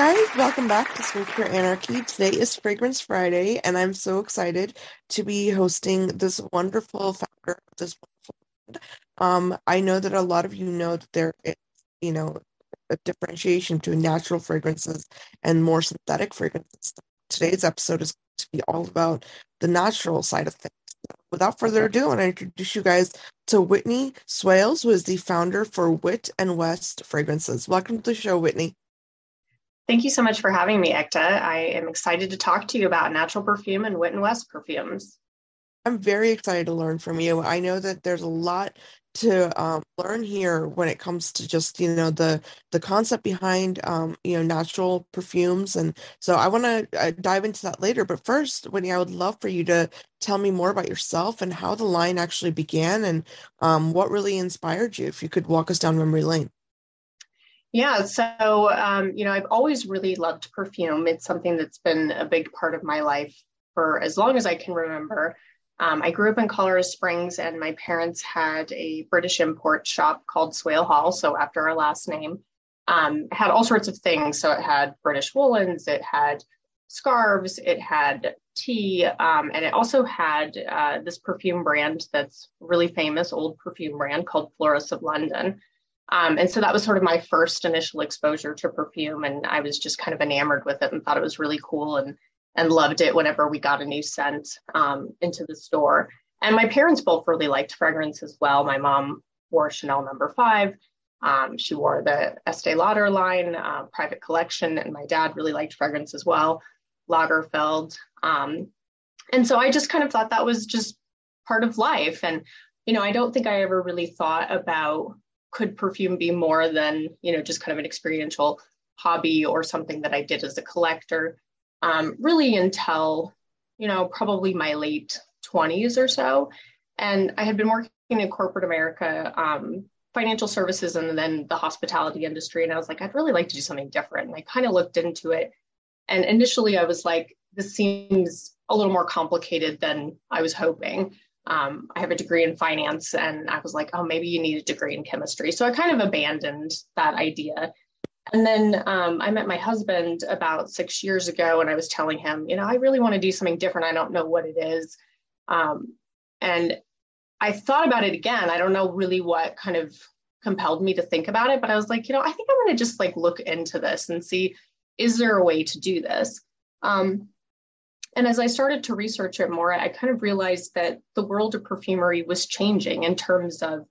Guys, welcome back to Skincare Anarchy. Today is Fragrance Friday, and I'm so excited to be hosting this wonderful founder of this wonderful brand. Um, I know that a lot of you know that there is, you know, a differentiation between natural fragrances and more synthetic fragrances. Today's episode is going to be all about the natural side of things. Without further ado, I want to introduce you guys to Whitney Swales, who is the founder for Wit and West Fragrances. Welcome to the show, Whitney. Thank you so much for having me, Ekta. I am excited to talk to you about natural perfume and Wit and West perfumes. I'm very excited to learn from you. I know that there's a lot to um, learn here when it comes to just you know the the concept behind um, you know natural perfumes, and so I want to uh, dive into that later. But first, Whitney, I would love for you to tell me more about yourself and how the line actually began, and um, what really inspired you. If you could walk us down memory lane. Yeah, so um, you know, I've always really loved perfume. It's something that's been a big part of my life for as long as I can remember. Um, I grew up in Colorado Springs, and my parents had a British import shop called Swale Hall. So after our last name, um, had all sorts of things. So it had British woolens, it had scarves, it had tea, um, and it also had uh, this perfume brand that's really famous, old perfume brand called Floris of London. Um, and so that was sort of my first initial exposure to perfume. And I was just kind of enamored with it and thought it was really cool and, and loved it whenever we got a new scent um, into the store. And my parents both really liked fragrance as well. My mom wore Chanel number five. Um, she wore the Estee Lauder line, uh, private collection, and my dad really liked fragrance as well, Lagerfeld. Um, and so I just kind of thought that was just part of life. And, you know, I don't think I ever really thought about could perfume be more than you know just kind of an experiential hobby or something that I did as a collector? Um, really until you know probably my late 20s or so, and I had been working in corporate America. Um, financial services and then the hospitality industry and i was like i'd really like to do something different and i kind of looked into it and initially i was like this seems a little more complicated than i was hoping um, I have a degree in finance, and I was like, oh, maybe you need a degree in chemistry. So I kind of abandoned that idea. And then um, I met my husband about six years ago, and I was telling him, you know, I really want to do something different. I don't know what it is. Um, and I thought about it again. I don't know really what kind of compelled me to think about it, but I was like, you know, I think I'm going to just like look into this and see is there a way to do this? Um, and as I started to research it more, I kind of realized that the world of perfumery was changing in terms of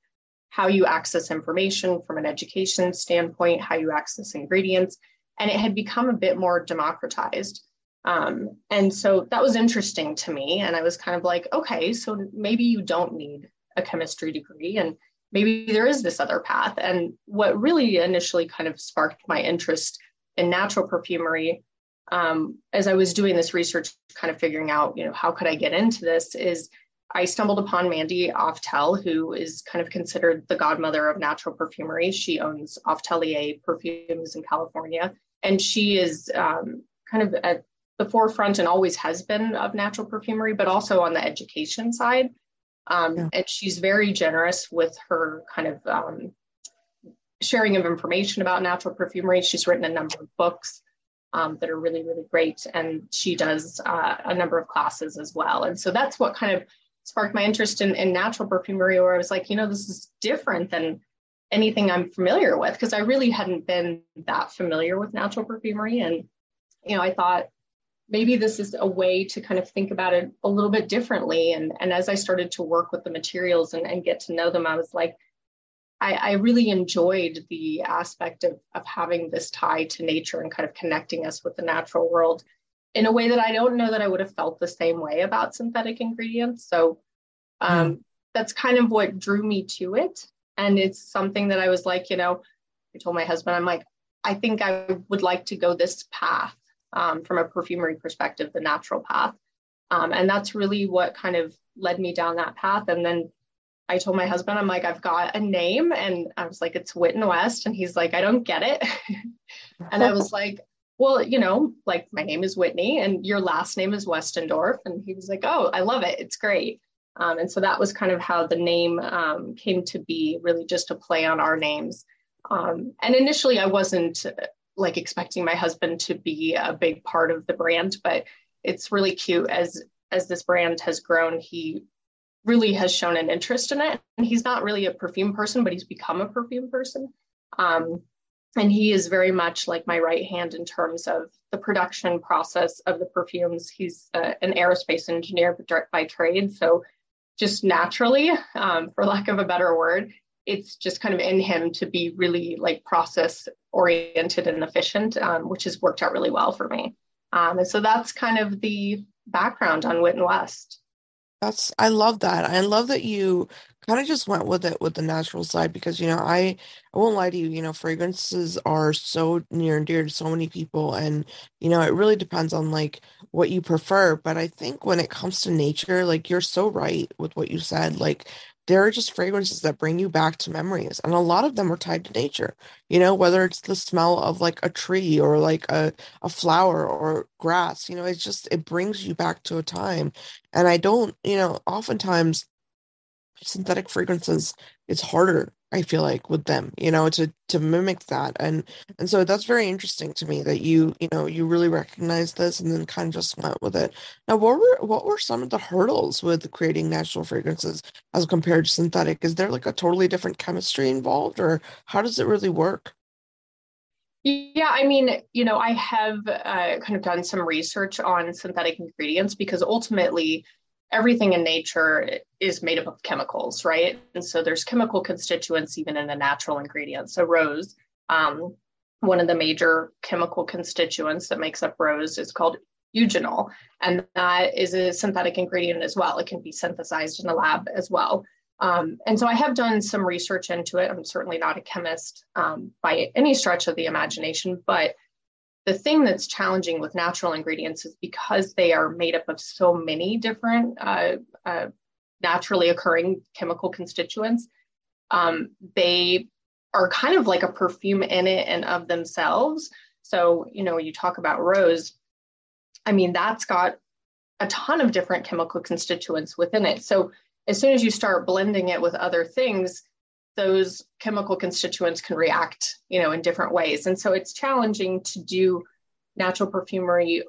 how you access information from an education standpoint, how you access ingredients, and it had become a bit more democratized. Um, and so that was interesting to me. And I was kind of like, okay, so maybe you don't need a chemistry degree, and maybe there is this other path. And what really initially kind of sparked my interest in natural perfumery um, as I was doing this research, kind of figuring out, you know, how could I get into this, is I stumbled upon Mandy Aftel, who is kind of considered the godmother of natural perfumery. She owns Aftelier Perfumes in California, and she is um, kind of at the forefront and always has been of natural perfumery, but also on the education side. Um, yeah. And she's very generous with her kind of um, sharing of information about natural perfumery. She's written a number of books um, that are really, really great. And she does uh, a number of classes as well. And so that's what kind of sparked my interest in, in natural perfumery, where I was like, you know, this is different than anything I'm familiar with, because I really hadn't been that familiar with natural perfumery. And, you know, I thought, maybe this is a way to kind of think about it a little bit differently. And, and as I started to work with the materials and, and get to know them, I was like, I, I really enjoyed the aspect of, of having this tie to nature and kind of connecting us with the natural world in a way that I don't know that I would have felt the same way about synthetic ingredients. So um, mm. that's kind of what drew me to it. And it's something that I was like, you know, I told my husband, I'm like, I think I would like to go this path um, from a perfumery perspective, the natural path. Um, and that's really what kind of led me down that path. And then I told my husband, I'm like, I've got a name. And I was like, it's Wit and West. And he's like, I don't get it. and I was like, well, you know, like my name is Whitney and your last name is Westendorf. And he was like, oh, I love it. It's great. Um, and so that was kind of how the name um, came to be, really just a play on our names. Um, and initially, I wasn't like expecting my husband to be a big part of the brand, but it's really cute as as this brand has grown. He really has shown an interest in it. And he's not really a perfume person, but he's become a perfume person. Um, and he is very much like my right hand in terms of the production process of the perfumes. He's uh, an aerospace engineer by trade. So, just naturally, um, for lack of a better word, it's just kind of in him to be really like process oriented and efficient, um, which has worked out really well for me. Um, and so that's kind of the background on Wit and West. That's I love that. I love that you kind of just went with it with the natural side because you know I I won't lie to you, you know, fragrances are so near and dear to so many people and you know, it really depends on like what you prefer, but I think when it comes to nature, like you're so right with what you said. Like there are just fragrances that bring you back to memories and a lot of them are tied to nature you know whether it's the smell of like a tree or like a, a flower or grass you know it's just it brings you back to a time and i don't you know oftentimes synthetic fragrances it's harder I feel like with them, you know, to to mimic that, and and so that's very interesting to me that you you know you really recognize this and then kind of just went with it. Now, what were what were some of the hurdles with creating natural fragrances as compared to synthetic? Is there like a totally different chemistry involved, or how does it really work? Yeah, I mean, you know, I have uh, kind of done some research on synthetic ingredients because ultimately everything in nature is made up of chemicals, right? And so there's chemical constituents even in the natural ingredients. So rose, um, one of the major chemical constituents that makes up rose is called eugenol, and that is a synthetic ingredient as well. It can be synthesized in the lab as well. Um, and so I have done some research into it. I'm certainly not a chemist um, by any stretch of the imagination, but the thing that's challenging with natural ingredients is because they are made up of so many different uh, uh, naturally occurring chemical constituents, um, they are kind of like a perfume in it and of themselves. So, you know, you talk about rose, I mean, that's got a ton of different chemical constituents within it. So, as soon as you start blending it with other things, those chemical constituents can react, you know, in different ways. And so it's challenging to do natural perfumery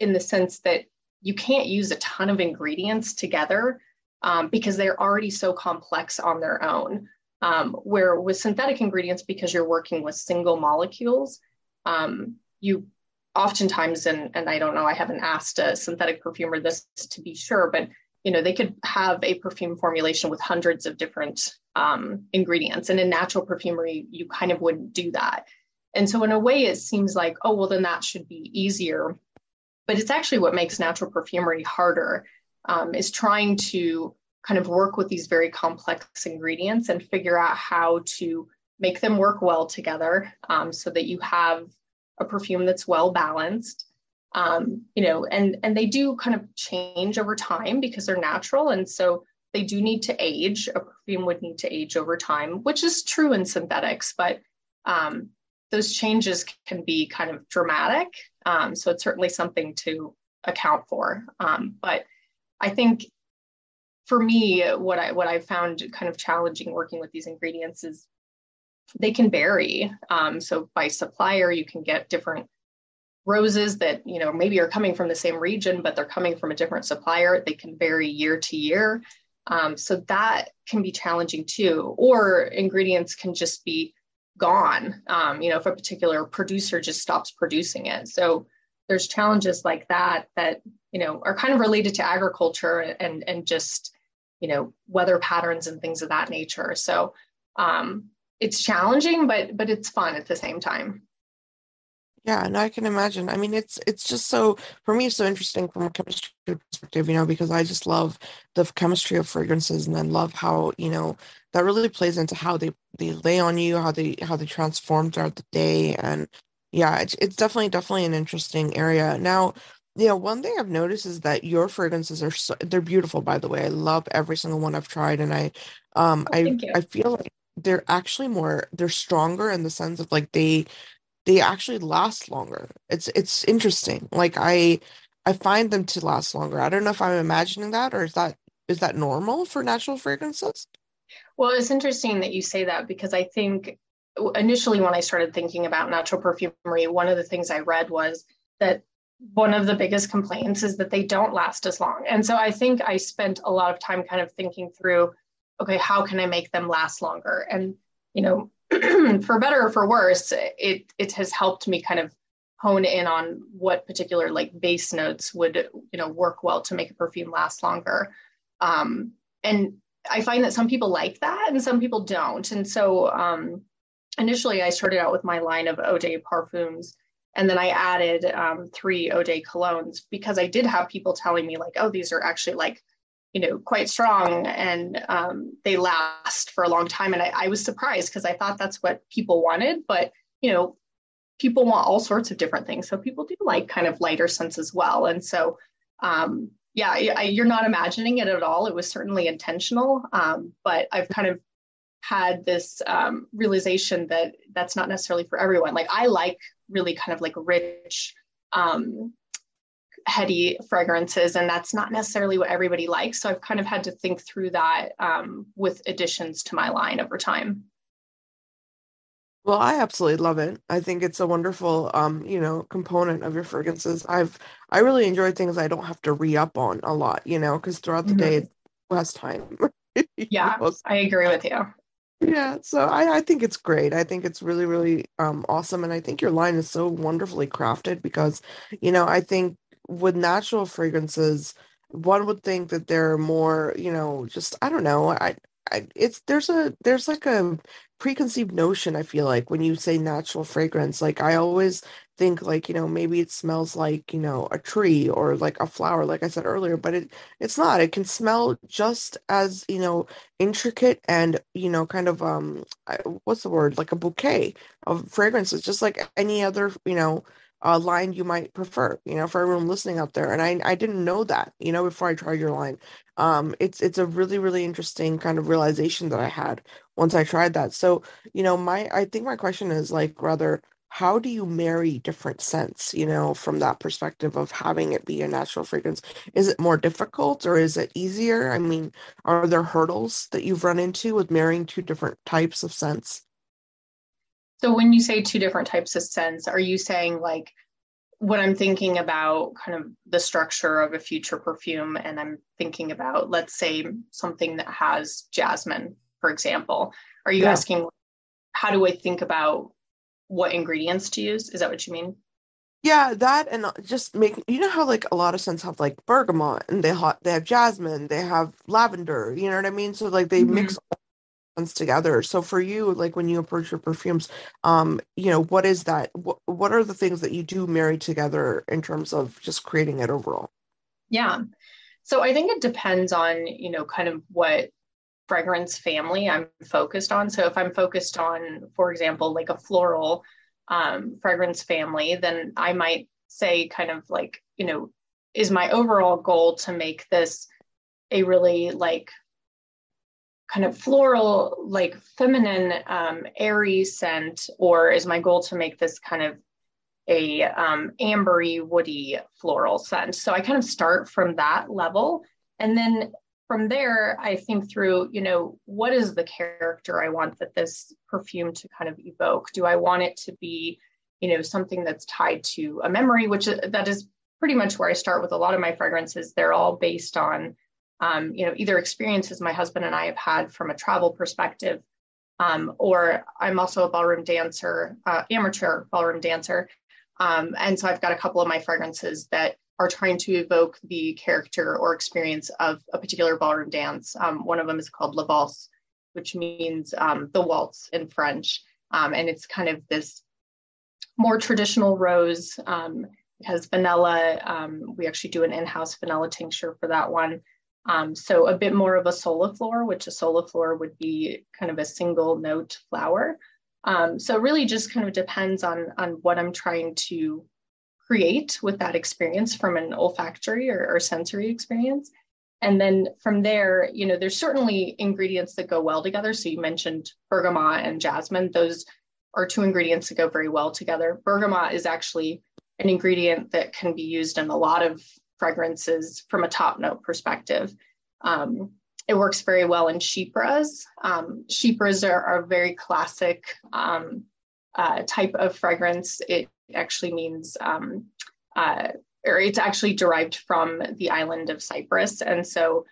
in the sense that you can't use a ton of ingredients together um, because they're already so complex on their own. Um, where with synthetic ingredients, because you're working with single molecules, um, you oftentimes, and, and I don't know, I haven't asked a synthetic perfumer this to be sure, but you know, they could have a perfume formulation with hundreds of different um, ingredients. And in natural perfumery, you kind of wouldn't do that. And so, in a way, it seems like, oh, well, then that should be easier. But it's actually what makes natural perfumery harder um, is trying to kind of work with these very complex ingredients and figure out how to make them work well together um, so that you have a perfume that's well balanced um, you know and and they do kind of change over time because they're natural. And so they do need to age. A perfume would need to age over time which is true in synthetics but um, those changes can be kind of dramatic. Um, so it's certainly something to account for. Um, but i think for me what i what i found kind of challenging working with these ingredients is they can vary. Um, so by supplier you can get different roses that you know maybe are coming from the same region but they're coming from a different supplier they can vary year to year. Um, so that can be challenging too or ingredients can just be gone um, you know if a particular producer just stops producing it. So there's challenges like that that you know are kind of related to agriculture and and just you know weather patterns and things of that nature. So um, it's challenging, but but it's fun at the same time. Yeah, and I can imagine. I mean, it's it's just so for me, it's so interesting from a chemistry perspective, you know, because I just love the chemistry of fragrances, and then love how you know that really plays into how they they lay on you, how they how they transform throughout the day, and yeah, it's it's definitely definitely an interesting area. Now, you know, one thing I've noticed is that your fragrances are so they're beautiful. By the way, I love every single one I've tried, and I um oh, I I feel like they're actually more they're stronger in the sense of like they they actually last longer. It's it's interesting. Like I I find them to last longer. I don't know if I'm imagining that or is that is that normal for natural fragrances? Well, it's interesting that you say that because I think initially when I started thinking about natural perfumery, one of the things I read was that one of the biggest complaints is that they don't last as long. And so I think I spent a lot of time kind of thinking through okay, how can I make them last longer? And you know, for better or for worse, it it has helped me kind of hone in on what particular like base notes would you know work well to make a perfume last longer. Um, and I find that some people like that and some people don't. And so um, initially, I started out with my line of Eau de parfums. And then I added um, three Eau de colognes because I did have people telling me, like, oh, these are actually like you know quite strong and um, they last for a long time. And i, I was surprised because i thought that's what people wanted but you know people want all sorts of different things. So people do like kind of lighter scents as well. And so um, yeah I, you're not imagining it at all. It was certainly intentional. Um, but i've kind of had this um, realization that that's not necessarily for everyone. Like i like really kind of like rich um, heady fragrances and that's not necessarily what everybody likes. So i've kind of had to think through that um, with additions to my line over time. Well i absolutely love it. I think it's a wonderful um you know component of your fragrances. I've i really enjoy things i don't have to re-up on a lot you know because throughout the mm-hmm. day it's less time. Yeah know? i agree with you. Yeah so I, I think it's great. I think it's really really um awesome and i think your line is so wonderfully crafted because you know i think with natural fragrances, one would think that they're more, you know, just I don't know. I, I it's there's a there's like a preconceived notion. I feel like when you say natural fragrance, like I always think like you know maybe it smells like you know a tree or like a flower, like I said earlier, but it it's not. It can smell just as you know intricate and you know kind of um what's the word like a bouquet of fragrances, just like any other you know uh, line you might prefer, you know, for everyone listening out there. And I, I didn't know that, you know, before I tried your line. Um, it's, it's a really, really interesting kind of realization that I had once I tried that. So, you know, my, I think my question is like, rather, how do you marry different scents, you know, from that perspective of having it be a natural fragrance? Is it more difficult or is it easier? I mean, are there hurdles that you've run into with marrying two different types of scents? So when you say two different types of scents, are you saying like when I'm thinking about kind of the structure of a future perfume and I'm thinking about, let's say, something that has jasmine, for example, are you yeah. asking how do I think about what ingredients to use? Is that what you mean? Yeah, that and just make you know how like a lot of scents have like bergamot and they have they have jasmine, they have lavender, you know what I mean? So like they mm-hmm. mix together. So for you like when you approach your perfumes um you know what is that what, what are the things that you do marry together in terms of just creating it overall? Yeah. So i think it depends on you know kind of what fragrance family i'm focused on. So if i'm focused on for example like a floral um, fragrance family then i might say kind of like you know is my overall goal to make this a really like kind of floral, like feminine, um, airy scent, or is my goal to make this kind of a um, ambery, woody floral scent? So I kind of start from that level. And then from there, I think through, you know, what is the character I want that this perfume to kind of evoke? Do I want it to be, you know, something that's tied to a memory, which uh, that is pretty much where I start with a lot of my fragrances. They're all based on um, you know, either experiences my husband and I have had from a travel perspective, um, or I'm also a ballroom dancer, uh, amateur ballroom dancer. Um, and so I've got a couple of my fragrances that are trying to evoke the character or experience of a particular ballroom dance. Um, one of them is called La Valse. which means um, the waltz in French. Um, and it's kind of this more traditional rose. It has vanilla. We actually do an in-house vanilla tincture for that one. Um, so a bit more of a soliflor, which a soliflor would be kind of a single note flower. Um, so it really just kind of depends on, on what I'm trying to create with that experience from an olfactory or, or sensory experience. And then from there, you know, there's certainly ingredients that go well together. So you mentioned bergamot and jasmine. Those are two ingredients that go very well together. Bergamot is actually an ingredient that can be used in a lot of fragrances from a top note perspective. Um, it works very well in chypres. Um, are, are, a very classic um, uh, type of fragrance. It actually means, um, uh, or it's actually derived from the island of Cyprus. And so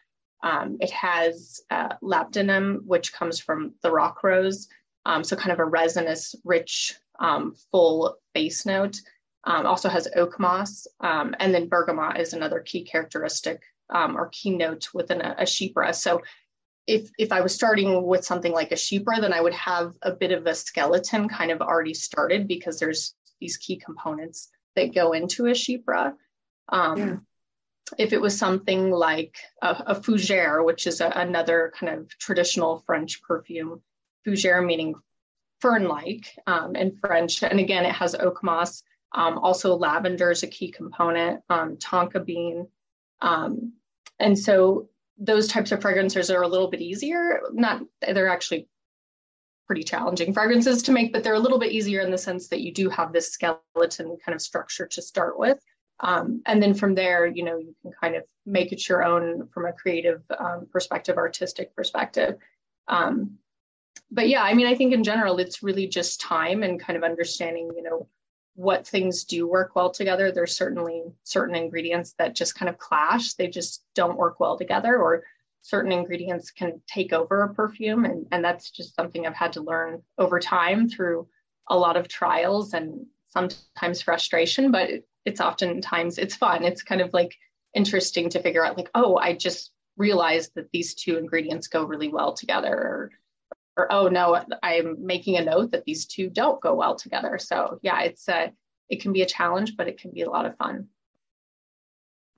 um, it has uh, labdanum, which comes from the rock rose. Um, so kind of a resinous, rich, full base note. Um, also has oak moss, um, and then bergamot is another key characteristic um, or keynote within a, a chypre. So if if I was starting with something like a chypre, then I would have a bit of a skeleton kind of already started because there's these key components that go into a chypre. Um, yeah. If it was something like a, a fougere, which is a, another kind of traditional French perfume, fougere meaning fern-like um, in French, and again it has oak moss um, also, lavender is a key component, um, tonka bean. Um, and so those types of fragrances are a little bit easier. Not, they're actually pretty challenging fragrances to make, but they're a little bit easier in the sense that you do have this skeleton kind of structure to start with. Um, and then from there, you know, you can kind of make it your own from a creative um, perspective, artistic perspective. Um, but yeah, I mean, I think in general, it's really just time and kind of understanding, you know, what things do work well together. There's certainly certain ingredients that just kind of clash, they just don't work well together, or certain ingredients can take over a perfume. And, and that's just something I've had to learn over time through a lot of trials and sometimes frustration, but it, it's oftentimes it's fun. It's kind of like interesting to figure out like, oh, I just realized that these two ingredients go really well together or or oh no i'm making a note that these two don't go well together. So yeah it's a it can be a challenge but it can be a lot of fun.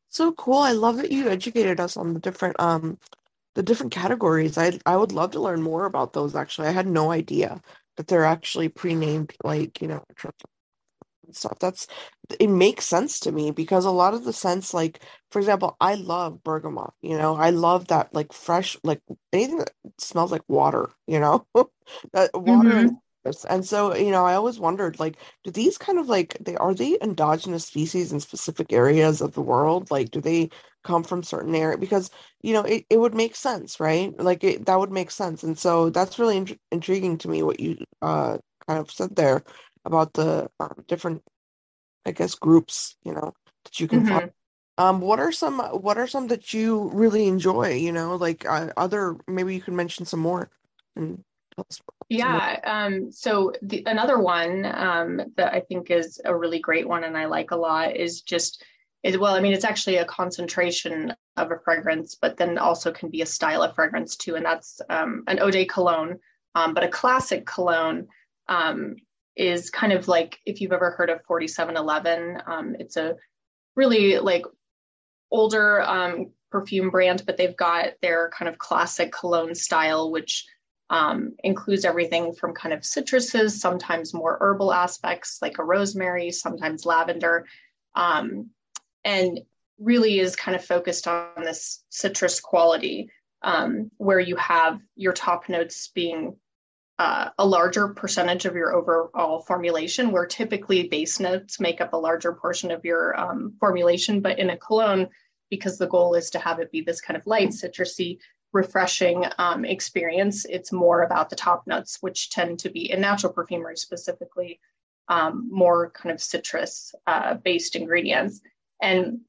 So cool. I love that you educated us on the different um the different categories. I i would love to learn more about those actually. I had no idea that they're actually pre-named like you know stuff. That's it makes sense to me because a lot of the sense like for example i love bergamot you know? I love that like fresh like anything that smells like water you know? That water mm-hmm. and and so you know i always wondered like do these kind of like they are they endogenous species in specific areas of the world? Like do they come from certain area? Because you know it, it would make sense right? Like it, that would make sense. And so that's really int- intriguing to me what you uh kind of said there about the um, different, I guess, groups, you know, that you can mm-hmm. find. Um, what are some what are some that you really enjoy? You know, like uh, other maybe you can mention some more. And yeah. Um, so the, another one um, that I think is a really great one and I like a lot is just is well, I mean, it's actually a concentration of a fragrance, but then also can be a style of fragrance too, and that's um, an eau de cologne. Um, but a classic cologne um, is kind of like if you've ever heard of 4711 um, it's a really like older um, perfume brand but they've got their kind of classic cologne style which um, includes everything from kind of citruses sometimes more herbal aspects like a rosemary sometimes lavender um, and really is kind of focused on this citrus quality um, where you have your top notes being uh, a larger percentage of your overall formulation, where typically base notes make up a larger portion of your um, formulation. But in a cologne, because the goal is to have it be this kind of light, citrusy, refreshing um, experience, it's more about the top notes, which tend to be in natural perfumery specifically um, more kind of citrus uh, based ingredients. And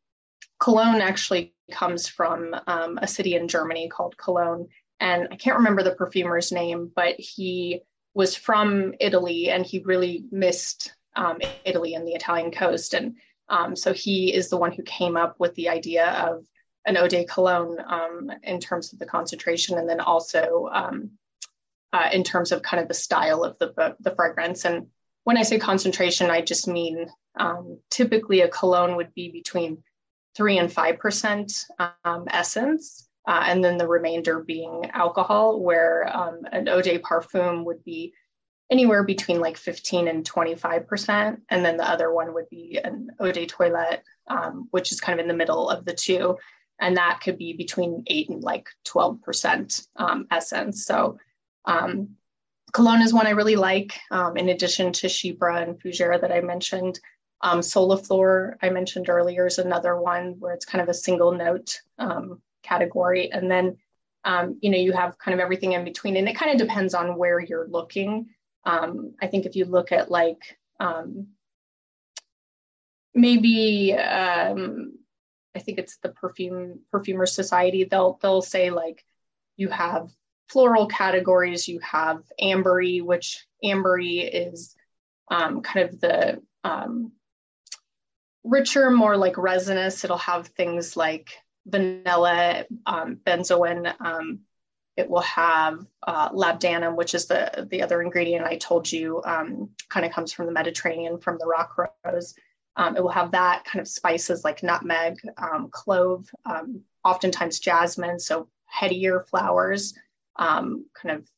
cologne actually comes from um, a city in Germany called Cologne and I can't remember the perfumer's name, but he was from Italy and he really missed um, Italy and the Italian coast. And um, so he is the one who came up with the idea of an eau de cologne um, in terms of the concentration and then also um, uh, in terms of kind of the style of the, the fragrance. And when I say concentration, I just mean um, typically a cologne would be between three and five percent um, essence, uh, and then the remainder being alcohol. Where um, an eau de parfum would be anywhere between like 15 and 25 percent, and then the other one would be an de toilette, um, which is kind of in the middle of the two, and that could be between eight and like 12 percent um, essence. So um, cologne is one I really like, um, in addition to Chypre and Fougere that I mentioned. Um, Soliflor, I mentioned earlier, is another one where it's kind of a single note um, category. And then, um, you know, you have kind of everything in between. And it kind of depends on where you're looking. Um, I think if you look at like um, maybe, um, I think it's the Perfume Perfumer Society, they'll, they'll say like you have floral categories, you have ambery, which ambery is um, kind of the um, richer, more like resinous. It'll have things like vanilla, um, benzoin. Um, it will have uh, labdanum, which is the the other ingredient I told you, um, kind of comes from the Mediterranean, from the rock rose. Um, it will have that kind of spices like nutmeg, um, clove, um, oftentimes jasmine, so headier flowers, kind of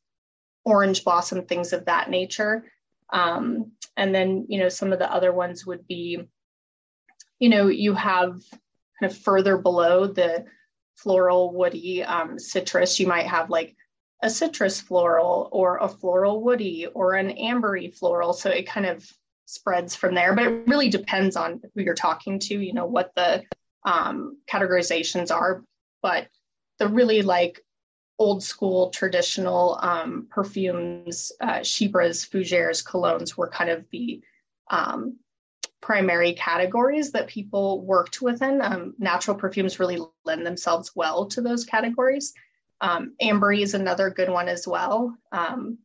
orange blossom, things of that nature. and then, you know, some of the other ones would be you know, you have kind of further below the floral woody um, citrus, you might have like a citrus floral or a floral woody or an ambery floral. So it kind of spreads from there, but it really depends on who you're talking to, you know, what the um, categorizations are. But the really like old school traditional um, perfumes, uh, Chypres, Fougeres, colognes were kind of the um, primary categories that people worked within. Um, natural perfumes really lend themselves well to those categories. Um, ambery is another good one as well. Um,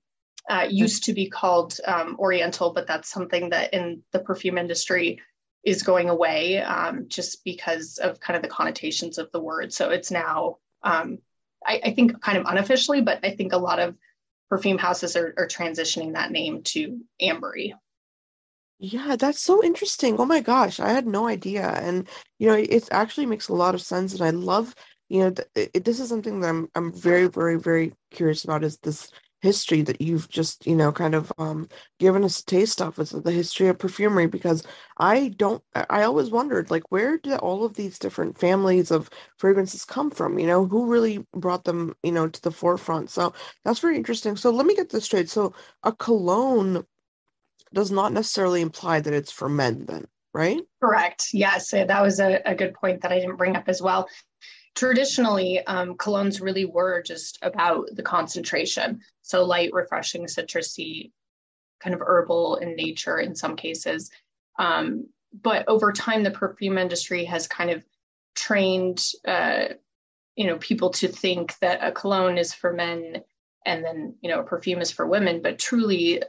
uh, used to be called um, Oriental, but that's something that in the perfume industry is going away um, just because of kind of the connotations of the word. So it's now, um, I, I, think, kind of unofficially, but I think a lot of perfume houses are, are transitioning that name to ambery. Yeah, that's so interesting. Oh my gosh, I had no idea. And you know, it actually makes a lot of sense and I love, you know, th- it, this is something that I'm I'm very very very curious about is this history that you've just, you know, kind of um given us a taste of is the history of perfumery because I don't I always wondered like where did all of these different families of fragrances come from, you know, who really brought them, you know, to the forefront. So that's very interesting. So let me get this straight. So a cologne does not necessarily imply that it's for men then right? Correct. Yes that was a, a good point that i didn't bring up as well. Traditionally um, colognes really were just about the concentration. So light refreshing citrusy kind of herbal in nature in some cases. Um, but over time the perfume industry has kind of trained uh, you know people to think that a cologne is for men and then you know a perfume is for women. But truly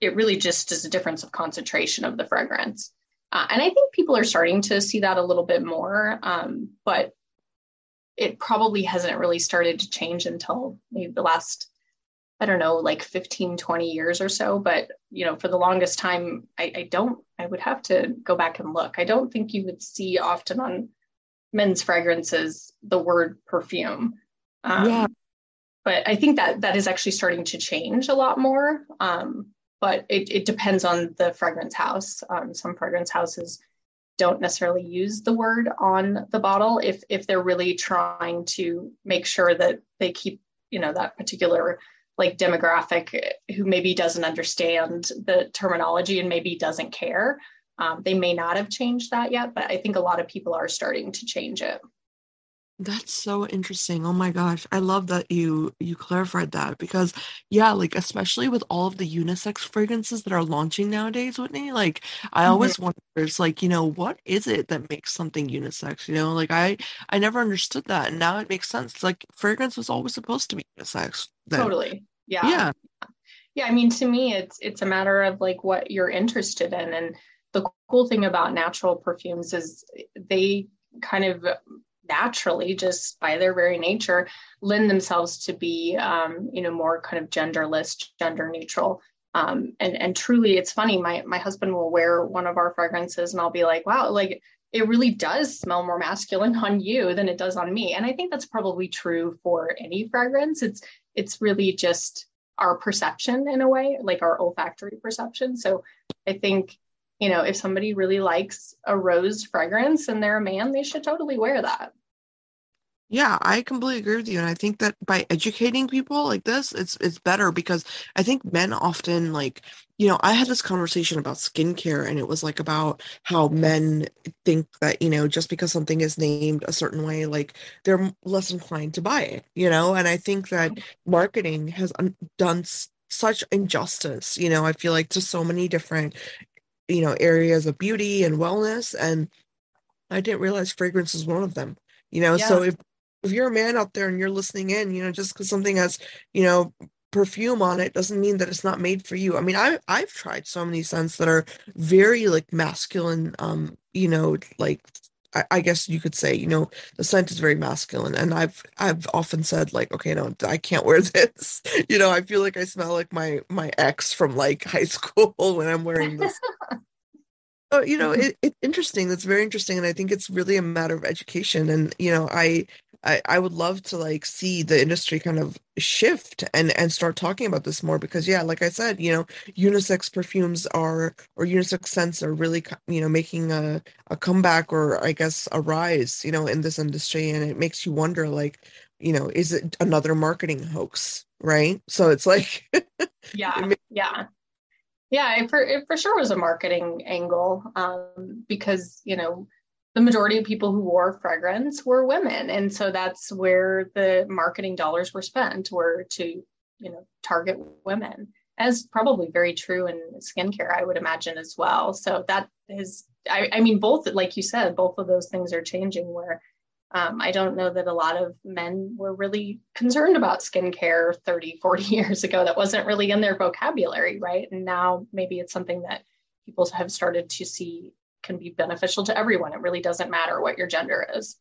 it really just is a difference of concentration of the fragrance. Uh, and I think people are starting to see that a little bit more, um, but it probably hasn't really started to change until maybe the last, I don't know, like 15, 20 years or so. But, you know, for the longest time, I, I don't, I would have to go back and look. I don't think you would see often on men's fragrances the word perfume. Um, yeah. But I think that that is actually starting to change a lot more. Um, but it, it depends on the fragrance house. Um, some fragrance houses don't necessarily use the word on the bottle if if they're really trying to make sure that they keep you know that particular like demographic who maybe doesn't understand the terminology and maybe doesn't care. Um, they may not have changed that yet, but I think a lot of people are starting to change it. That's so interesting. Oh my gosh. I love that you you clarified that because yeah, like especially with all of the unisex fragrances that are launching nowadays, Whitney, like I mm-hmm. always wonder it's like, you know, what is it that makes something unisex? You know, like I I never understood that and now it makes sense. Like fragrance was always supposed to be unisex. Then. Totally. Yeah. Yeah. Yeah, I mean to me it's it's a matter of like what you're interested in and the cool thing about natural perfumes is they kind of naturally just by their very nature lend themselves to be um, you know more kind of genderless gender neutral. Um, and and truly it's funny my my husband will wear one of our fragrances and i'll be like wow like it really does smell more masculine on you than it does on me. And i think that's probably true for any fragrance. It's it's really just our perception in a way like our olfactory perception. So i think you know, if somebody really likes a rose fragrance and they're a man, they should totally wear that. Yeah, I completely agree with you. And I think that by educating people like this, it's it's better because I think men often like, you know, I had this conversation about skincare and it was like about how men think that, you know, just because something is named a certain way, like they're less inclined to buy it, you know? And I think that mm. marketing has done such injustice, you know, I feel like to so many different you know areas of beauty and wellness and i didn't realize fragrance is one of them you know yeah. so if if you're a man out there and you're listening in you know just because something has you know perfume on it doesn't mean that it's not made for you i mean i i've tried so many scents that are very like masculine um you know like I, I guess you could say, you know, the scent is very masculine, and I've I've often said like, okay, no, I can't wear this. you know, I feel like I smell like my my ex from like high school when I'm wearing this. Oh, you know, it, it's interesting. That's very interesting, and I think it's really a matter of education. And you know, I I, I would love to like see the industry kind of shift and and start talking about this more because yeah like i said you know unisex perfumes are or unisex scents are really you know making a, a comeback or i guess a rise you know in this industry and it makes you wonder like you know is it another marketing hoax right? So it's like yeah makes- yeah. Yeah it for, it for sure was a marketing angle um because you know the majority of people who wore fragrance were women. And so that's where the marketing dollars were spent were to you know target women as probably very true in skincare i would imagine as well. So that is I, I mean both like you said both of those things are changing where um, i don't know that a lot of men were really concerned about skincare 30 40 years ago. That wasn't really in their vocabulary right? And now maybe it's something that people have started to see can be beneficial to everyone. It really doesn't matter what your gender is.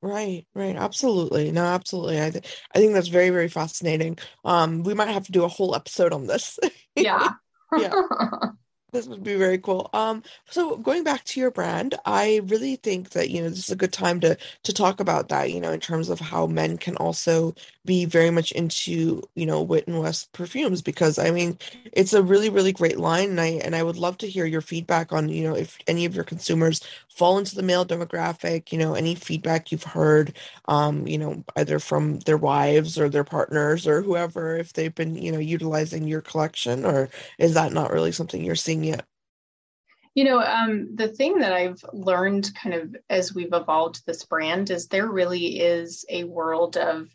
Right, right, absolutely. No, absolutely. I th- I think that's very, very fascinating. Um, we might have to do a whole episode on this. yeah. yeah. This would be very cool. Um, so going back to your brand, I really think that, you know, this is a good time to to talk about that, you know, in terms of how men can also be very much into, you know, Wit and West perfumes because I mean, it's a really, really great line and I and I would love to hear your feedback on, you know, if any of your consumers fall into the male demographic, you know, any feedback you've heard, um, you know, either from their wives or their partners or whoever, if they've been, you know, utilizing your collection or is that not really something you're seeing yet? You know, um, the thing that I've learned kind of as we've evolved this brand is there really is a world of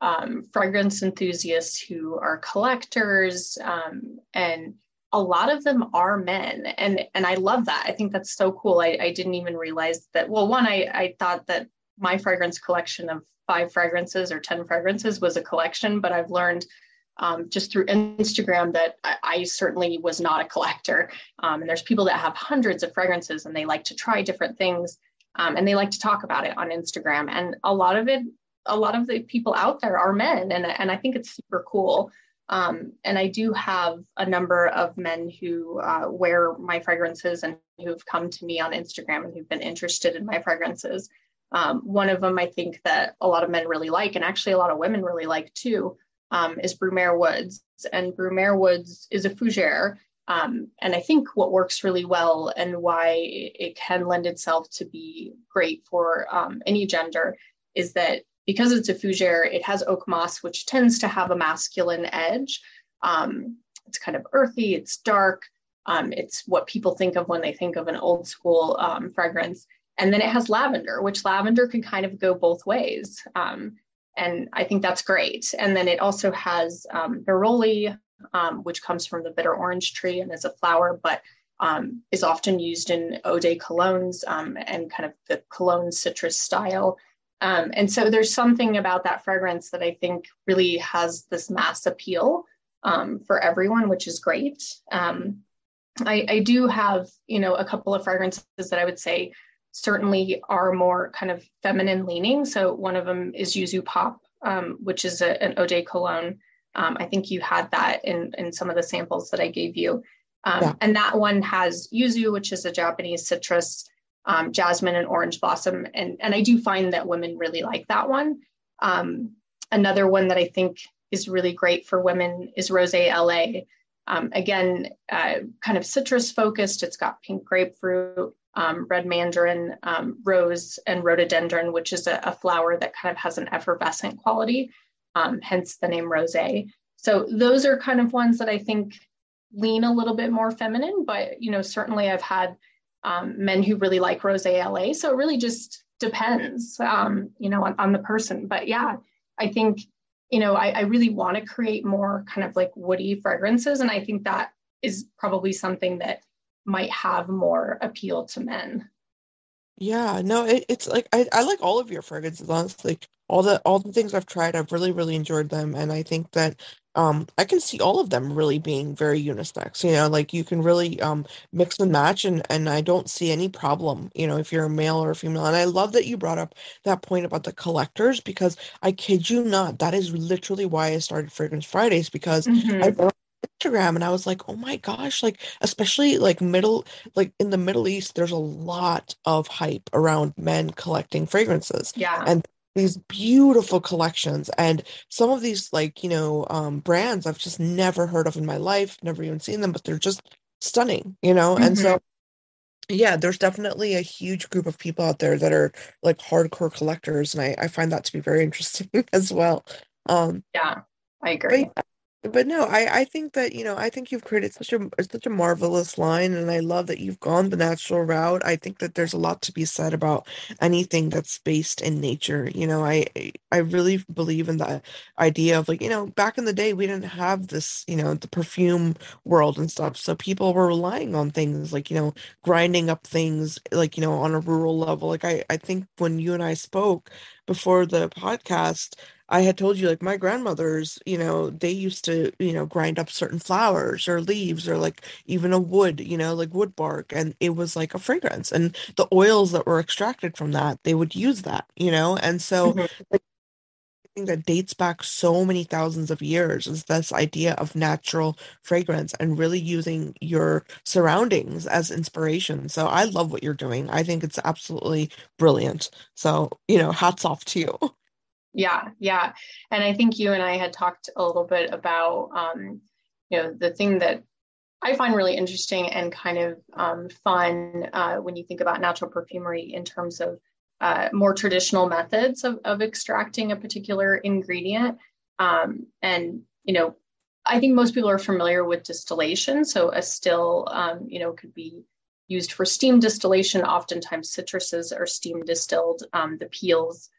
um, fragrance enthusiasts who are collectors, um, and a lot of them are men, and and I love that. I think that's so cool. I, I didn't even realize that. Well, one, I I thought that my fragrance collection of five fragrances or ten fragrances was a collection, but I've learned um, just through Instagram that I, I, certainly was not a collector. Um, and there's people that have hundreds of fragrances and they like to try different things um, and they like to talk about it on Instagram. And a lot of it, a lot of the people out there are men, and, and I think it's super cool. Um, and I do have a number of men who uh, wear my fragrances and who've come to me on Instagram and who've been interested in my fragrances. Um, one of them I think that a lot of men really like, and actually a lot of women really like too, um, is Brumaire Woods. And Brumaire Woods is a fougere. Um, and I think what works really well and why it can lend itself to be great for um, any gender is that because it's a fougere, it has oak moss, which tends to have a masculine edge. Um, it's kind of earthy, it's dark, um, it's what people think of when they think of an old school um, fragrance. And then it has lavender, which lavender can kind of go both ways. Um, and I think that's great. And then it also has um, neroli, um, which comes from the bitter orange tree and is a flower, but um, is often used in eau de colognes um, and kind of the cologne citrus style. Um, and so there's something about that fragrance that I think really has this mass appeal um, for everyone, which is great. I, I do have, you know, a couple of fragrances that I would say certainly are more kind of feminine leaning. So one of them is Yuzu Pop, um, which is a, an eau de cologne. Um, I think you had that in, in some of the samples that I gave you. Um, yeah. And that one has yuzu, which is a Japanese citrus, um, jasmine, and orange blossom. And, and I do find that women really like that one. Um, another one that I think is really great for women is Rose LA. Um, again, uh, kind of citrus focused. It's got pink grapefruit, um, red mandarin, um, rose, and rhododendron, which is a, a, flower that kind of has an effervescent quality, um, hence the name rose. So those are kind of ones that I think lean a little bit more feminine, but you know, certainly I've had um, men who really like rose LA. So it really just depends, um, you know, on, on the person. But yeah, I think you know, I, I really want to create more kind of like woody fragrances. And I think that is probably something that might have more appeal to men. Yeah, no, it, it's like I, I like all of your fragrances, honestly. All the all the things I've tried, I've really, really enjoyed them. And I think that um I can see all of them really being very unisex. You know, like you can really um mix and match and and I don't see any problem, you know, if you're a male or a female. And I love that you brought up that point about the collectors because I kid you not, that is literally why I started Fragrance Fridays because mm-hmm. I Instagram and I was like, oh my gosh, like especially like middle like in the Middle East, there's a lot of hype around men collecting fragrances. Yeah. And these beautiful collections and some of these like you know um, brands i've just never heard of in my life never even seen them but they're just stunning you know mm-hmm. and so yeah there's definitely a huge group of people out there that are like hardcore collectors and i, I find that to be very interesting as well um yeah i agree but, but no, I I think that you know I think you've created such a such a marvelous line, and I love that you've gone the natural route. I think that there's a lot to be said about anything that's based in nature. You know, I I really believe in the idea of like you know back in the day we didn't have this you know the perfume world and stuff, so people were relying on things like you know grinding up things like you know on a rural level. Like I I think when you and I spoke before the podcast I had told you like my grandmothers, you know, they used to, you know, grind up certain flowers or leaves or like even a wood, you know, like wood bark and it was like a fragrance and the oils that were extracted from that, they would use that, you know? And so mm-hmm. like, that dates back so many thousands of years is this idea of natural fragrance and really using your surroundings as inspiration. So I love what you're doing. I think it's absolutely brilliant. So, you know, hats off to you. Yeah, yeah. And I think you and I had talked a little bit about, um, you know, the thing that I find really interesting and kind of um, fun uh, when you think about natural perfumery in terms of uh, more traditional methods of, of extracting a particular ingredient. Um, and, you know, I think most people are familiar with distillation. So a still, um, you know, could be used for steam distillation. Oftentimes citruses are steam distilled. Um, the peels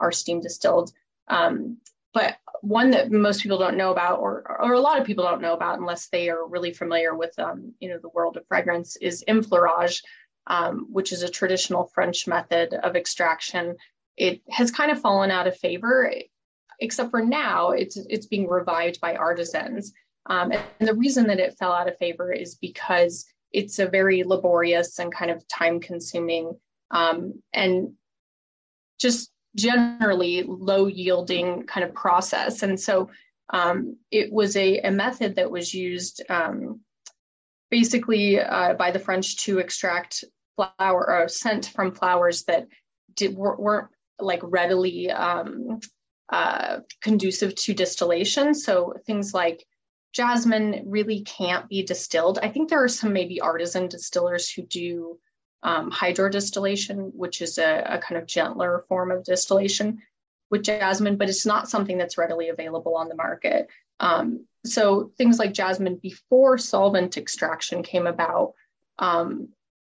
are steam distilled. Um, but one that most people don't know about, or, or a lot of people don't know about unless they are really familiar with, um, you know, the world of fragrance is enfleurage, um, which is a traditional French method of extraction. It has kind of fallen out of favor, except for now it's, it's being revived by artisans. Um, and the reason that it fell out of favor is because it's a very laborious and kind of time consuming um, and just generally low yielding kind of process. And so um, it was a, a, method that was used um, basically uh, by the French to extract flower or scent from flowers that did, weren't like readily um, uh, conducive to distillation. So things like jasmine really can't be distilled. I think there are some maybe artisan distillers who do um, hydrodistillation, which is a, a, kind of gentler form of distillation with jasmine, but it's not something that's readily available on the market. Um, so things like jasmine before solvent extraction came about um,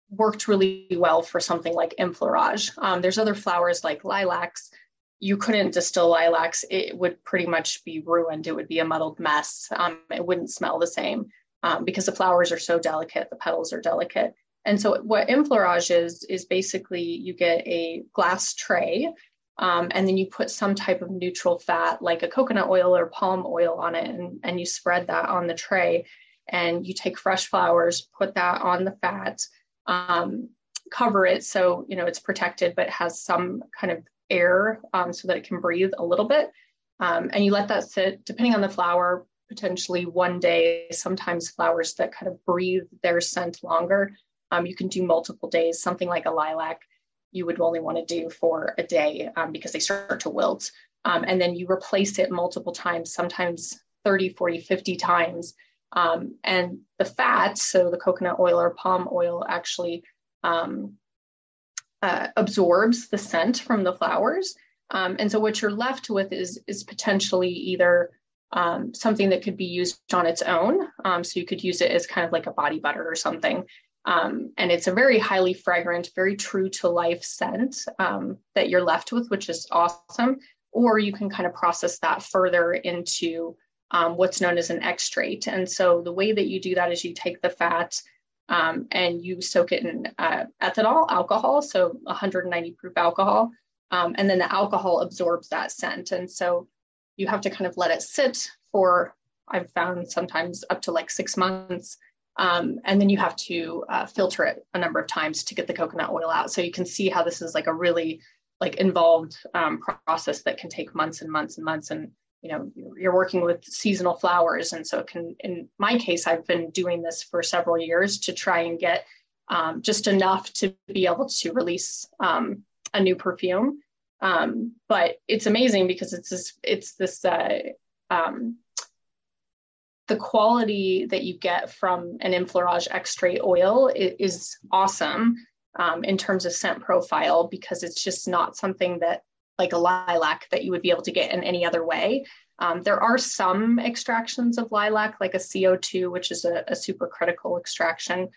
worked really well for something like enfleurage. Um, there's other flowers like lilacs. You couldn't distill lilacs; it would pretty much be ruined. It would be a muddled mess. Um, it wouldn't smell the same um, because the flowers are so delicate. The petals are delicate. And so what enfleurage is, is basically you get a glass tray um, and then you put some type of neutral fat like a coconut oil or palm oil on it and, and you spread that on the tray. And you take fresh flowers, put that on the fat, um, cover it so you know it's protected but has some kind of air um, so that it can breathe a little bit. Um, and you let that sit depending on the flower potentially one day sometimes flowers that kind of breathe their scent longer um, you can do multiple days something like a lilac you would only want to do for a day um, because they start to wilt um, and then you replace it multiple times sometimes 30 40 50 times um, and the fat, so the coconut oil or palm oil, actually um, uh, absorbs the scent from the flowers. Um, and so what you're left with is, is potentially either um, something that could be used on its own. So you could use it as kind of like a body butter or something. Um, and it's a very highly fragrant, very true to life scent that you're left with, which is awesome. Or you can kind of process that further into um, what's known as an extrait. And so the way that you do that is you take the fat um, and you soak it in uh, ethanol, alcohol, so 190 proof alcohol, um, and then the alcohol absorbs that scent. And so you have to kind of let it sit for, I've found sometimes up to like six months. Um, and then you have to uh, filter it a number of times to get the coconut oil out. So you can see how this is like a really like involved um, process that can take months and months and months. And you know you're working with seasonal flowers and so it can in my case i've been doing this for several years to try and get um, just enough to be able to release um, a new perfume um, but it's amazing because it's this it's this uh, um, the quality that you get from an enfleurage extrait oil is, awesome um, in terms of scent profile because it's just not something that like a lilac that you would be able to get in any other way. Um, there are some extractions of lilac, like a CO2, which is a, a supercritical extraction,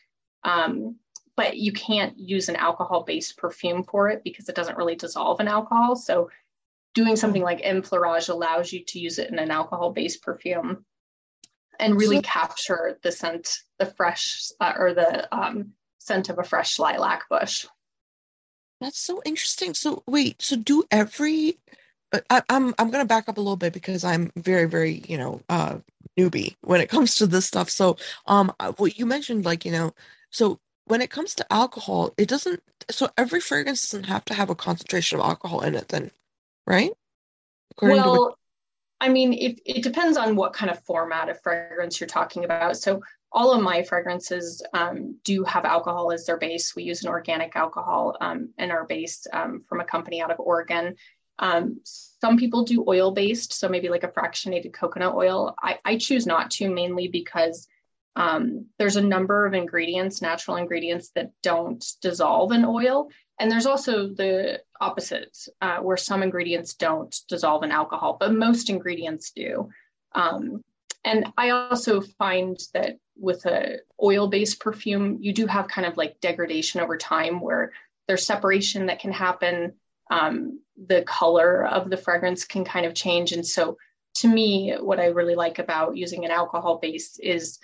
um, but you can't use an alcohol-based perfume for it because it doesn't really dissolve in alcohol. So doing something like enfleurage allows you to use it in an alcohol-based perfume and really so, capture the scent, the fresh uh, or the um, scent of a fresh lilac bush. That's so interesting. So wait, so do every uh, I, I'm I'm gonna back up a little bit because I'm very very you know uh newbie when it comes to this stuff. So um, uh, what you mentioned like you know so when it comes to alcohol, it doesn't. So every fragrance doesn't have to have a concentration of alcohol in it, then, right? According well. I mean, it it depends on what kind of format of fragrance you're talking about. So all of my fragrances um, do have alcohol as their base. We use an organic alcohol um, in our base um, from a company out of Oregon. Um, some people do oil based, so maybe like a fractionated coconut oil. I, I choose not to mainly because um, there's a number of ingredients, natural ingredients that don't dissolve in oil. And there's also the opposites, uh, where some ingredients don't dissolve in alcohol, but most ingredients do. Um, and I also find that with a oil-based perfume, you do have kind of like degradation over time where there's separation that can happen. Um, the color of the fragrance can kind of change. And so to me, what I really like about using an alcohol base is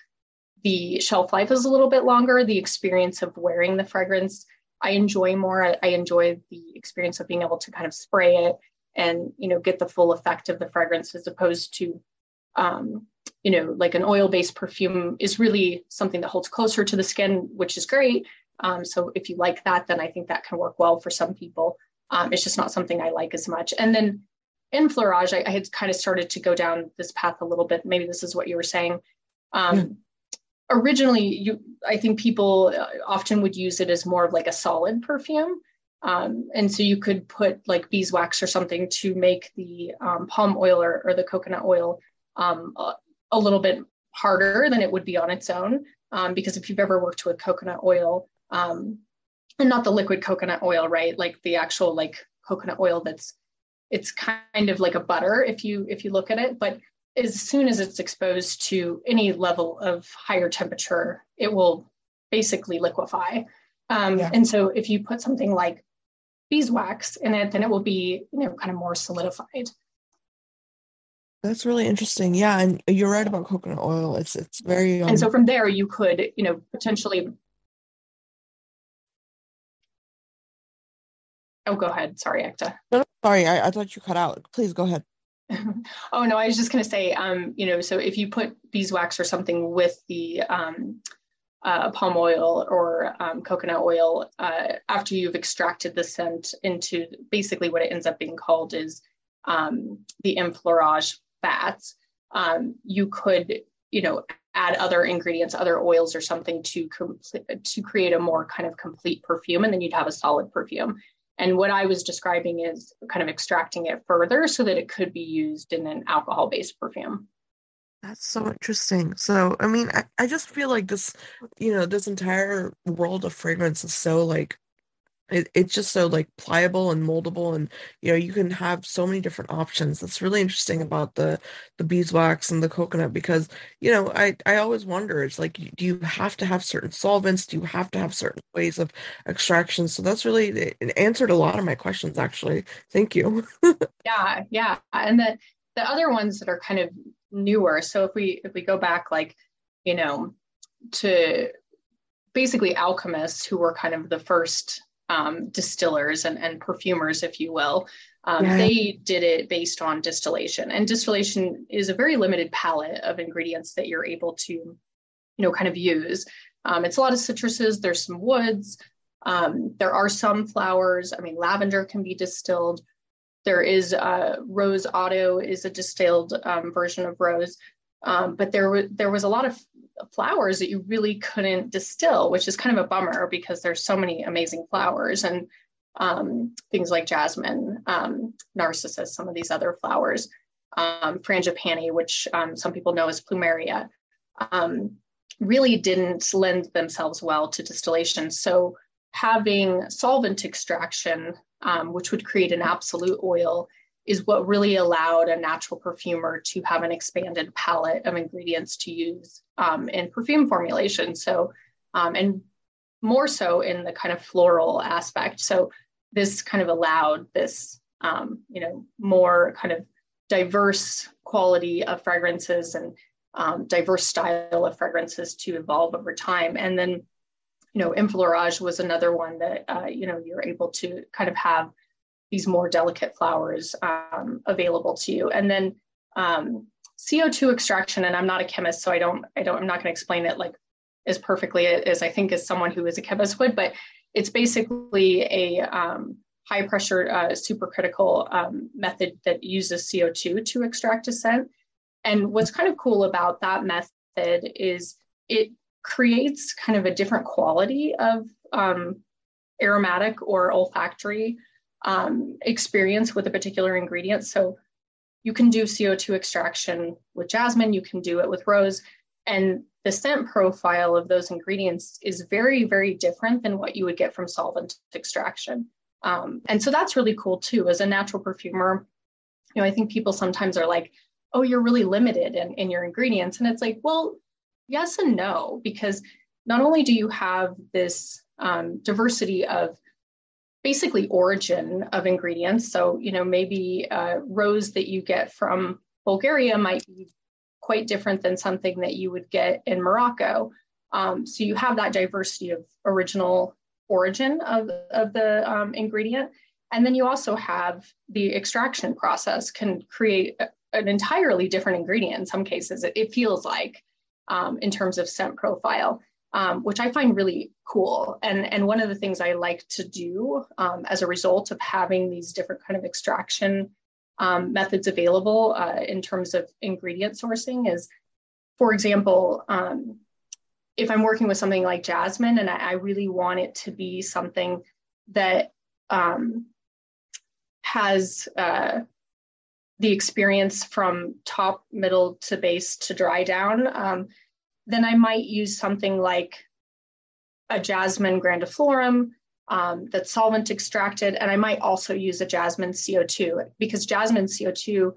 the shelf life is a little bit longer, the experience of wearing the fragrance. I enjoy more. I, I enjoy the experience of being able to kind of spray it and you know get the full effect of the fragrance as opposed to um, you know, like an oil based perfume is really something that holds closer to the skin, which is great. Um, so if you like that, then I think that can work well for some people. Um, it's just not something I like as much. And then enfleurage, I, I, had kind of started to go down this path a little bit. Maybe this is what you were saying. Um, yeah. Originally, you, I think people uh, often would use it as more of like a solid perfume. Um, and so you could put like beeswax or something to make the um, palm oil or, or, the coconut oil um, a little bit harder than it would be on its own. Um, because if you've ever worked with coconut oil, um, and not the liquid coconut oil, right? Like the actual like coconut oil that's it's kind of like a butter if you if you look at it, but as soon as it's exposed to any level of higher temperature, it will basically liquefy. Um, yeah. And so if you put something like beeswax in it, then it will be you know kind of more solidified. That's really interesting. Yeah, and you're right about coconut oil. It's it's very um... and so from there you could you know potentially. Oh, go ahead. Sorry, Ekta. No, sorry, I, I thought you cut out. Please go ahead. oh no, I was just going to say, um, you know, so if you put beeswax or something with the um, uh, palm oil or um, coconut oil uh, after you've extracted the scent into basically what it ends up being called is um, the enfleurage fats. Um, you could, you know, add other ingredients, other oils or something to complete to create a more kind of complete perfume, and then you'd have a solid perfume. And what I was describing is kind of extracting it further so that it could be used in an alcohol-based perfume. That's so interesting. So, I mean, I, I just feel like this, you know, this entire world of fragrance is so like it, it's just so like pliable and moldable and you know you can have so many different options. That's really interesting about the the beeswax and the coconut because you know i i always wonder it's like do you have to have certain solvents? Do you have to have certain ways of extraction? So that's really it answered a lot of my questions actually. Thank you. Yeah yeah and the the other ones that are kind of newer so if we if we go back like you know to basically alchemists who were kind of the first um, distillers and, and perfumers, if you will. Um, yeah. They did it based on distillation, and distillation is a very limited palette of ingredients that you're able to, you know, kind of use. Um, it's a lot of citruses. There's some woods. Um, there are some flowers. I mean, lavender can be distilled. There is uh, rose otto is a distilled um, version of rose, um, but there was there was a lot of flowers that you really couldn't distill, which is kind of a bummer because there's so many amazing flowers and um, things like jasmine, um, narcissus, some of these other flowers, um, frangipani, which um, some people know as plumeria, um, really didn't lend themselves well to distillation. So having solvent extraction, which would create an absolute oil, is what really allowed a natural perfumer to have an expanded palette of ingredients to use um, in perfume formulation. So, um, and more so in the kind of floral aspect. So, this kind of allowed this, um, you know, more kind of diverse quality of fragrances and um, diverse style of fragrances to evolve over time. And then, you know, enfleurage was another one that, uh, you know, you're able to kind of have these more delicate flowers um, available to you. And then um, CO2 extraction, and I'm not a chemist, so I don't, I don't, I'm not going to explain it like as perfectly as I think as someone who is a chemist would, but it's basically a um, high pressure uh, supercritical um, method that uses CO2 to extract a scent. And what's kind of cool about that method is it creates kind of a different quality of um, aromatic or olfactory um, experience with a particular ingredient. So you can do CO2 extraction with jasmine, you can do it with rose, and the scent profile of those ingredients is very, very different than what you would get from solvent extraction. Um, and so that's really cool too. As a natural perfumer, you know, I think people sometimes are like, oh, you're really limited in, in your ingredients. And it's like, well, yes and no, because not only do you have this um, diversity of basically origin of ingredients. So, you know, maybe a rose that you get from Bulgaria might be quite different than something that you would get in Morocco. Um, so you have that diversity of original origin of, of the um, ingredient. And then you also have the extraction process can create an entirely different ingredient in some cases, it, it feels like, um, in terms of scent profile um, which I find really cool. And, and one of the things I like to do um, as a result of having these different kind of extraction um, methods available uh, in terms of ingredient sourcing is, for example, um, if I'm working with something like jasmine and I, I really want it to be something that um, has uh, the experience from top, middle to base to dry down um, then I might use something like a jasmine grandiflorum um, that's solvent extracted, and I might also use a jasmine CO2 because jasmine CO2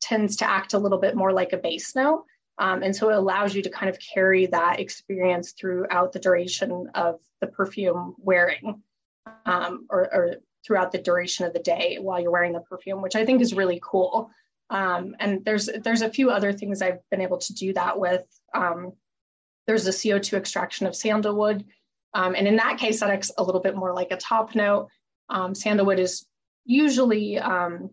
tends to act a little bit more like a base note. Um, and so it allows you to kind of carry that experience throughout the duration of the perfume wearing um, or, or, throughout the duration of the day while you're wearing the perfume, which I think is really cool. Um, and there's there's a few other things I've been able to do that with. There's a CO2 extraction of sandalwood. Um, and in that case, that acts a little bit more like a top note. Um, sandalwood is usually um,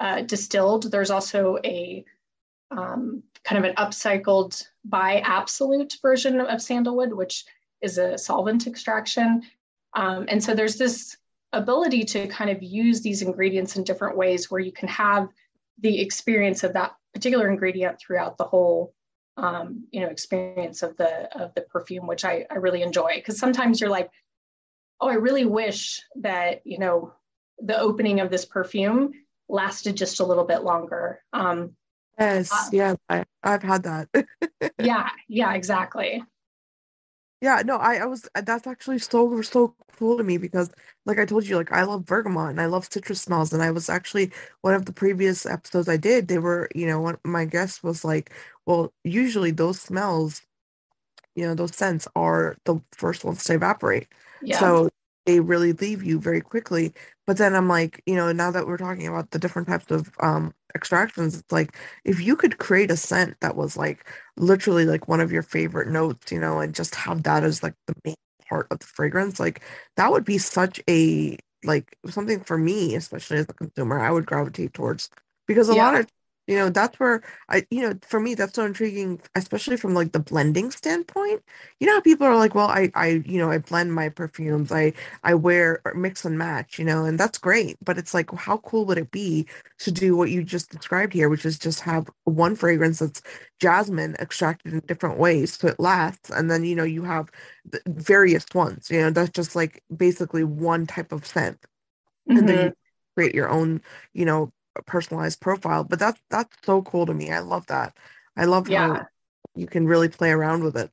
uh, distilled. There's also a um, kind of an upcycled by absolute version of sandalwood, which is a solvent extraction. Um, and so there's this ability to kind of use these ingredients in different ways where you can have the experience of that particular ingredient throughout the whole um, you know experience of the of the perfume which i, I really enjoy. Because sometimes you're like oh i really wish that you know the opening of this perfume lasted just a little bit longer. Um, yes uh, yeah I, i've had that. Yeah yeah exactly yeah, no, I, I was uh, that's actually so so cool to me because like I told you, like I love bergamot and I love citrus smells and I was actually one of the previous episodes I did, they were, you know, one my guest was like, well, usually those smells, you know, those scents are the first ones to evaporate. Yeah. So they really leave you very quickly. But then I'm like, you know, now that we're talking about the different types of um extractions, it's like if you could create a scent that was like literally like one of your favorite notes, you know, and just have that as like the main part of the fragrance, like that would be such a like something for me, especially as a consumer, I would gravitate towards because a yeah. lot of you know that's where i you know for me that's so intriguing especially from like the blending standpoint you know how people are like well i i you know i blend my perfumes i i wear mix and match you know and that's great but it's like how cool would it be to do what you just described here which is just have one fragrance that's jasmine extracted in different ways so it lasts and then you know you have various ones you know that's just like basically one type of scent mm-hmm. and then you mm-hmm. create your own you know personalized profile but that's that's so cool to me. I love that. I love yeah. how you can really play around with it.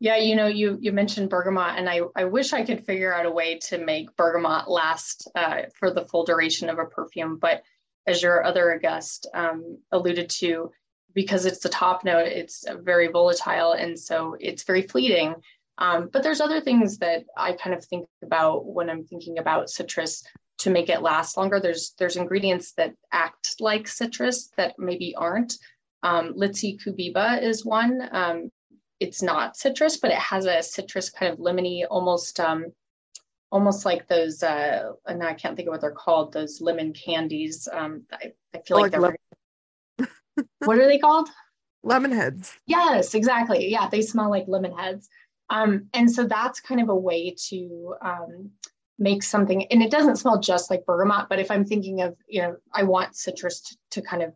Yeah you know you you mentioned bergamot and i i wish i could figure out a way to make bergamot last uh, for the full duration of a perfume but as your other guest um, alluded to because it's the top note it's very volatile and so it's very fleeting. Um, but there's other things that i kind of think about when i'm thinking about citrus to make it last longer. There's there's ingredients that act like citrus that maybe aren't. Um, Litsea cubeba is one. Um, it's not citrus, but it has a citrus kind of lemony, almost um, almost like those. Uh, and I can't think of what they're called. Those lemon candies. Um, I, I feel like, like they're. Lemon- what are they called? Lemon heads. Yes, exactly. Yeah, they smell like lemon heads. Um, and so that's kind of a way to um, make something and it doesn't smell just like bergamot but if i'm thinking of you know i want citrus to, to kind of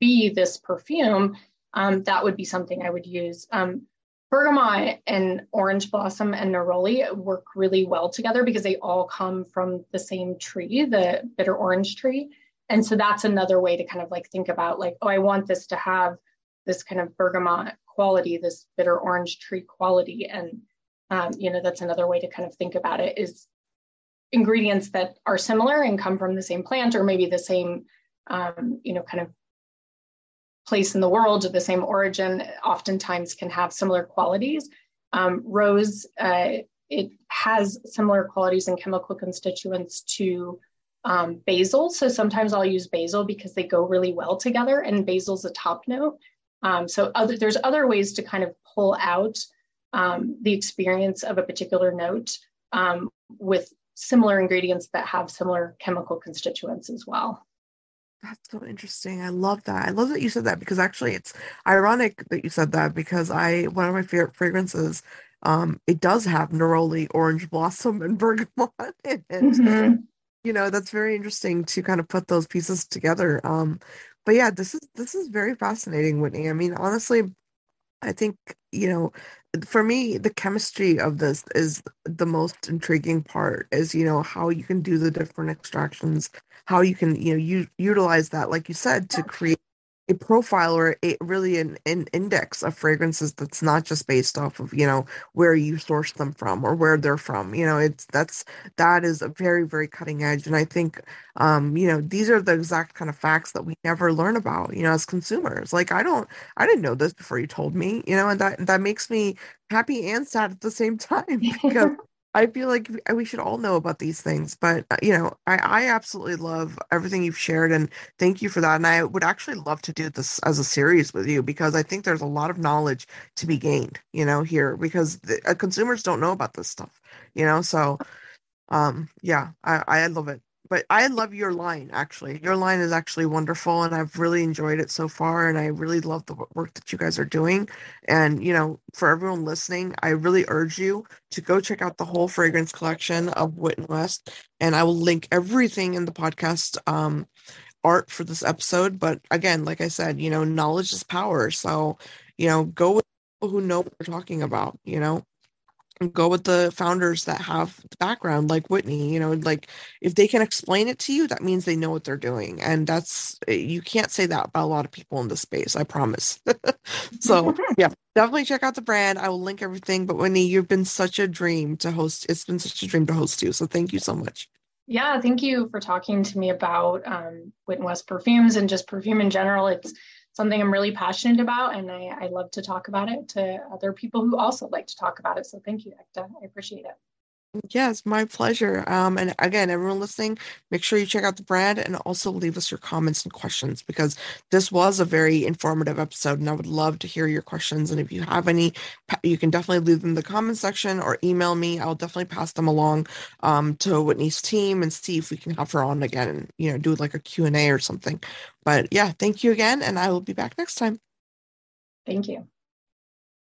be this perfume um, that would be something i would use. Um, bergamot and orange blossom and neroli work really well together because they all come from the same tree the bitter orange tree. And so that's another way to kind of like think about like oh i want this to have this kind of bergamot quality this bitter orange tree quality. And um, you know that's another way to kind of think about it is ingredients that are similar and come from the same plant or maybe the same um, you know kind of place in the world the same origin oftentimes can have similar qualities. Um, rose uh, it has similar qualities and chemical constituents to um, basil. So sometimes i'll use basil because they go really well together and basil's a top note. Um, so other, there's other ways to kind of pull out um, the experience of a particular note um, with similar ingredients that have similar chemical constituents as well. That's so interesting. I love that. I love that you said that because actually it's ironic that you said that because I one of my favorite fragrances um it does have neroli, orange blossom and bergamot in it. Mm-hmm. You know, that's very interesting to kind of put those pieces together. Um but yeah, this is this is very fascinating, Whitney. I mean, honestly, I think, you know, for me, the chemistry of this is the most intriguing part is, you know, how you can do the different extractions, how you can, you know, u- utilize that, like you said, to create a profile or a really an, an index of fragrances that's not just based off of you know where you source them from or where they're from you know it's that's that is a very very cutting edge. And i think um you know these are the exact kind of facts that we never learn about you know as consumers. Like i don't i didn't know this before you told me you know and that that makes me happy and sad at the same time because I feel like we should all know about these things, but uh, you know, I, I absolutely love everything you've shared, and thank you for that. And I would actually love to do this as a series with you because I think there's a lot of knowledge to be gained, you know, here because the, uh, consumers don't know about this stuff, you know. So, um, yeah, I I love it. But I love your line actually. Your line is actually wonderful and I've really enjoyed it so far and I really love the work that you guys are doing. And you know, for everyone listening, I really urge you to go check out the whole fragrance collection of Wit and West and I will link everything in the podcast um art for this episode, but again, like I said, you know, knowledge is power. So, you know, go with people who know what they're talking about, you know go with the founders that have the background like whitney you know like if they can explain it to you that means they know what they're doing and that's eh, you can't say that about a lot of people in this space i promise. So yeah definitely check out the brand i will link everything but whitney you've been such a dream to host it's been such a dream to host you so thank you so much. Yeah thank you for talking to me about um, Wit and West perfumes and just perfume in general it's something I'm really passionate about, and I, I love to talk about it to other people who also like to talk about it. So thank you, Ekta. I appreciate it. Yes, my pleasure. Um, and again, everyone listening, make sure you check out the brand and also leave us your comments and questions because this was a very informative episode, and I would love to hear your questions. And if you have any, you can definitely leave them in the comment section or email me. I'll definitely pass them along um, to Whitney's team and see if we can have her on again and you know do like a Q and A or something. But yeah, thank you again, and I will be back next time. Thank you.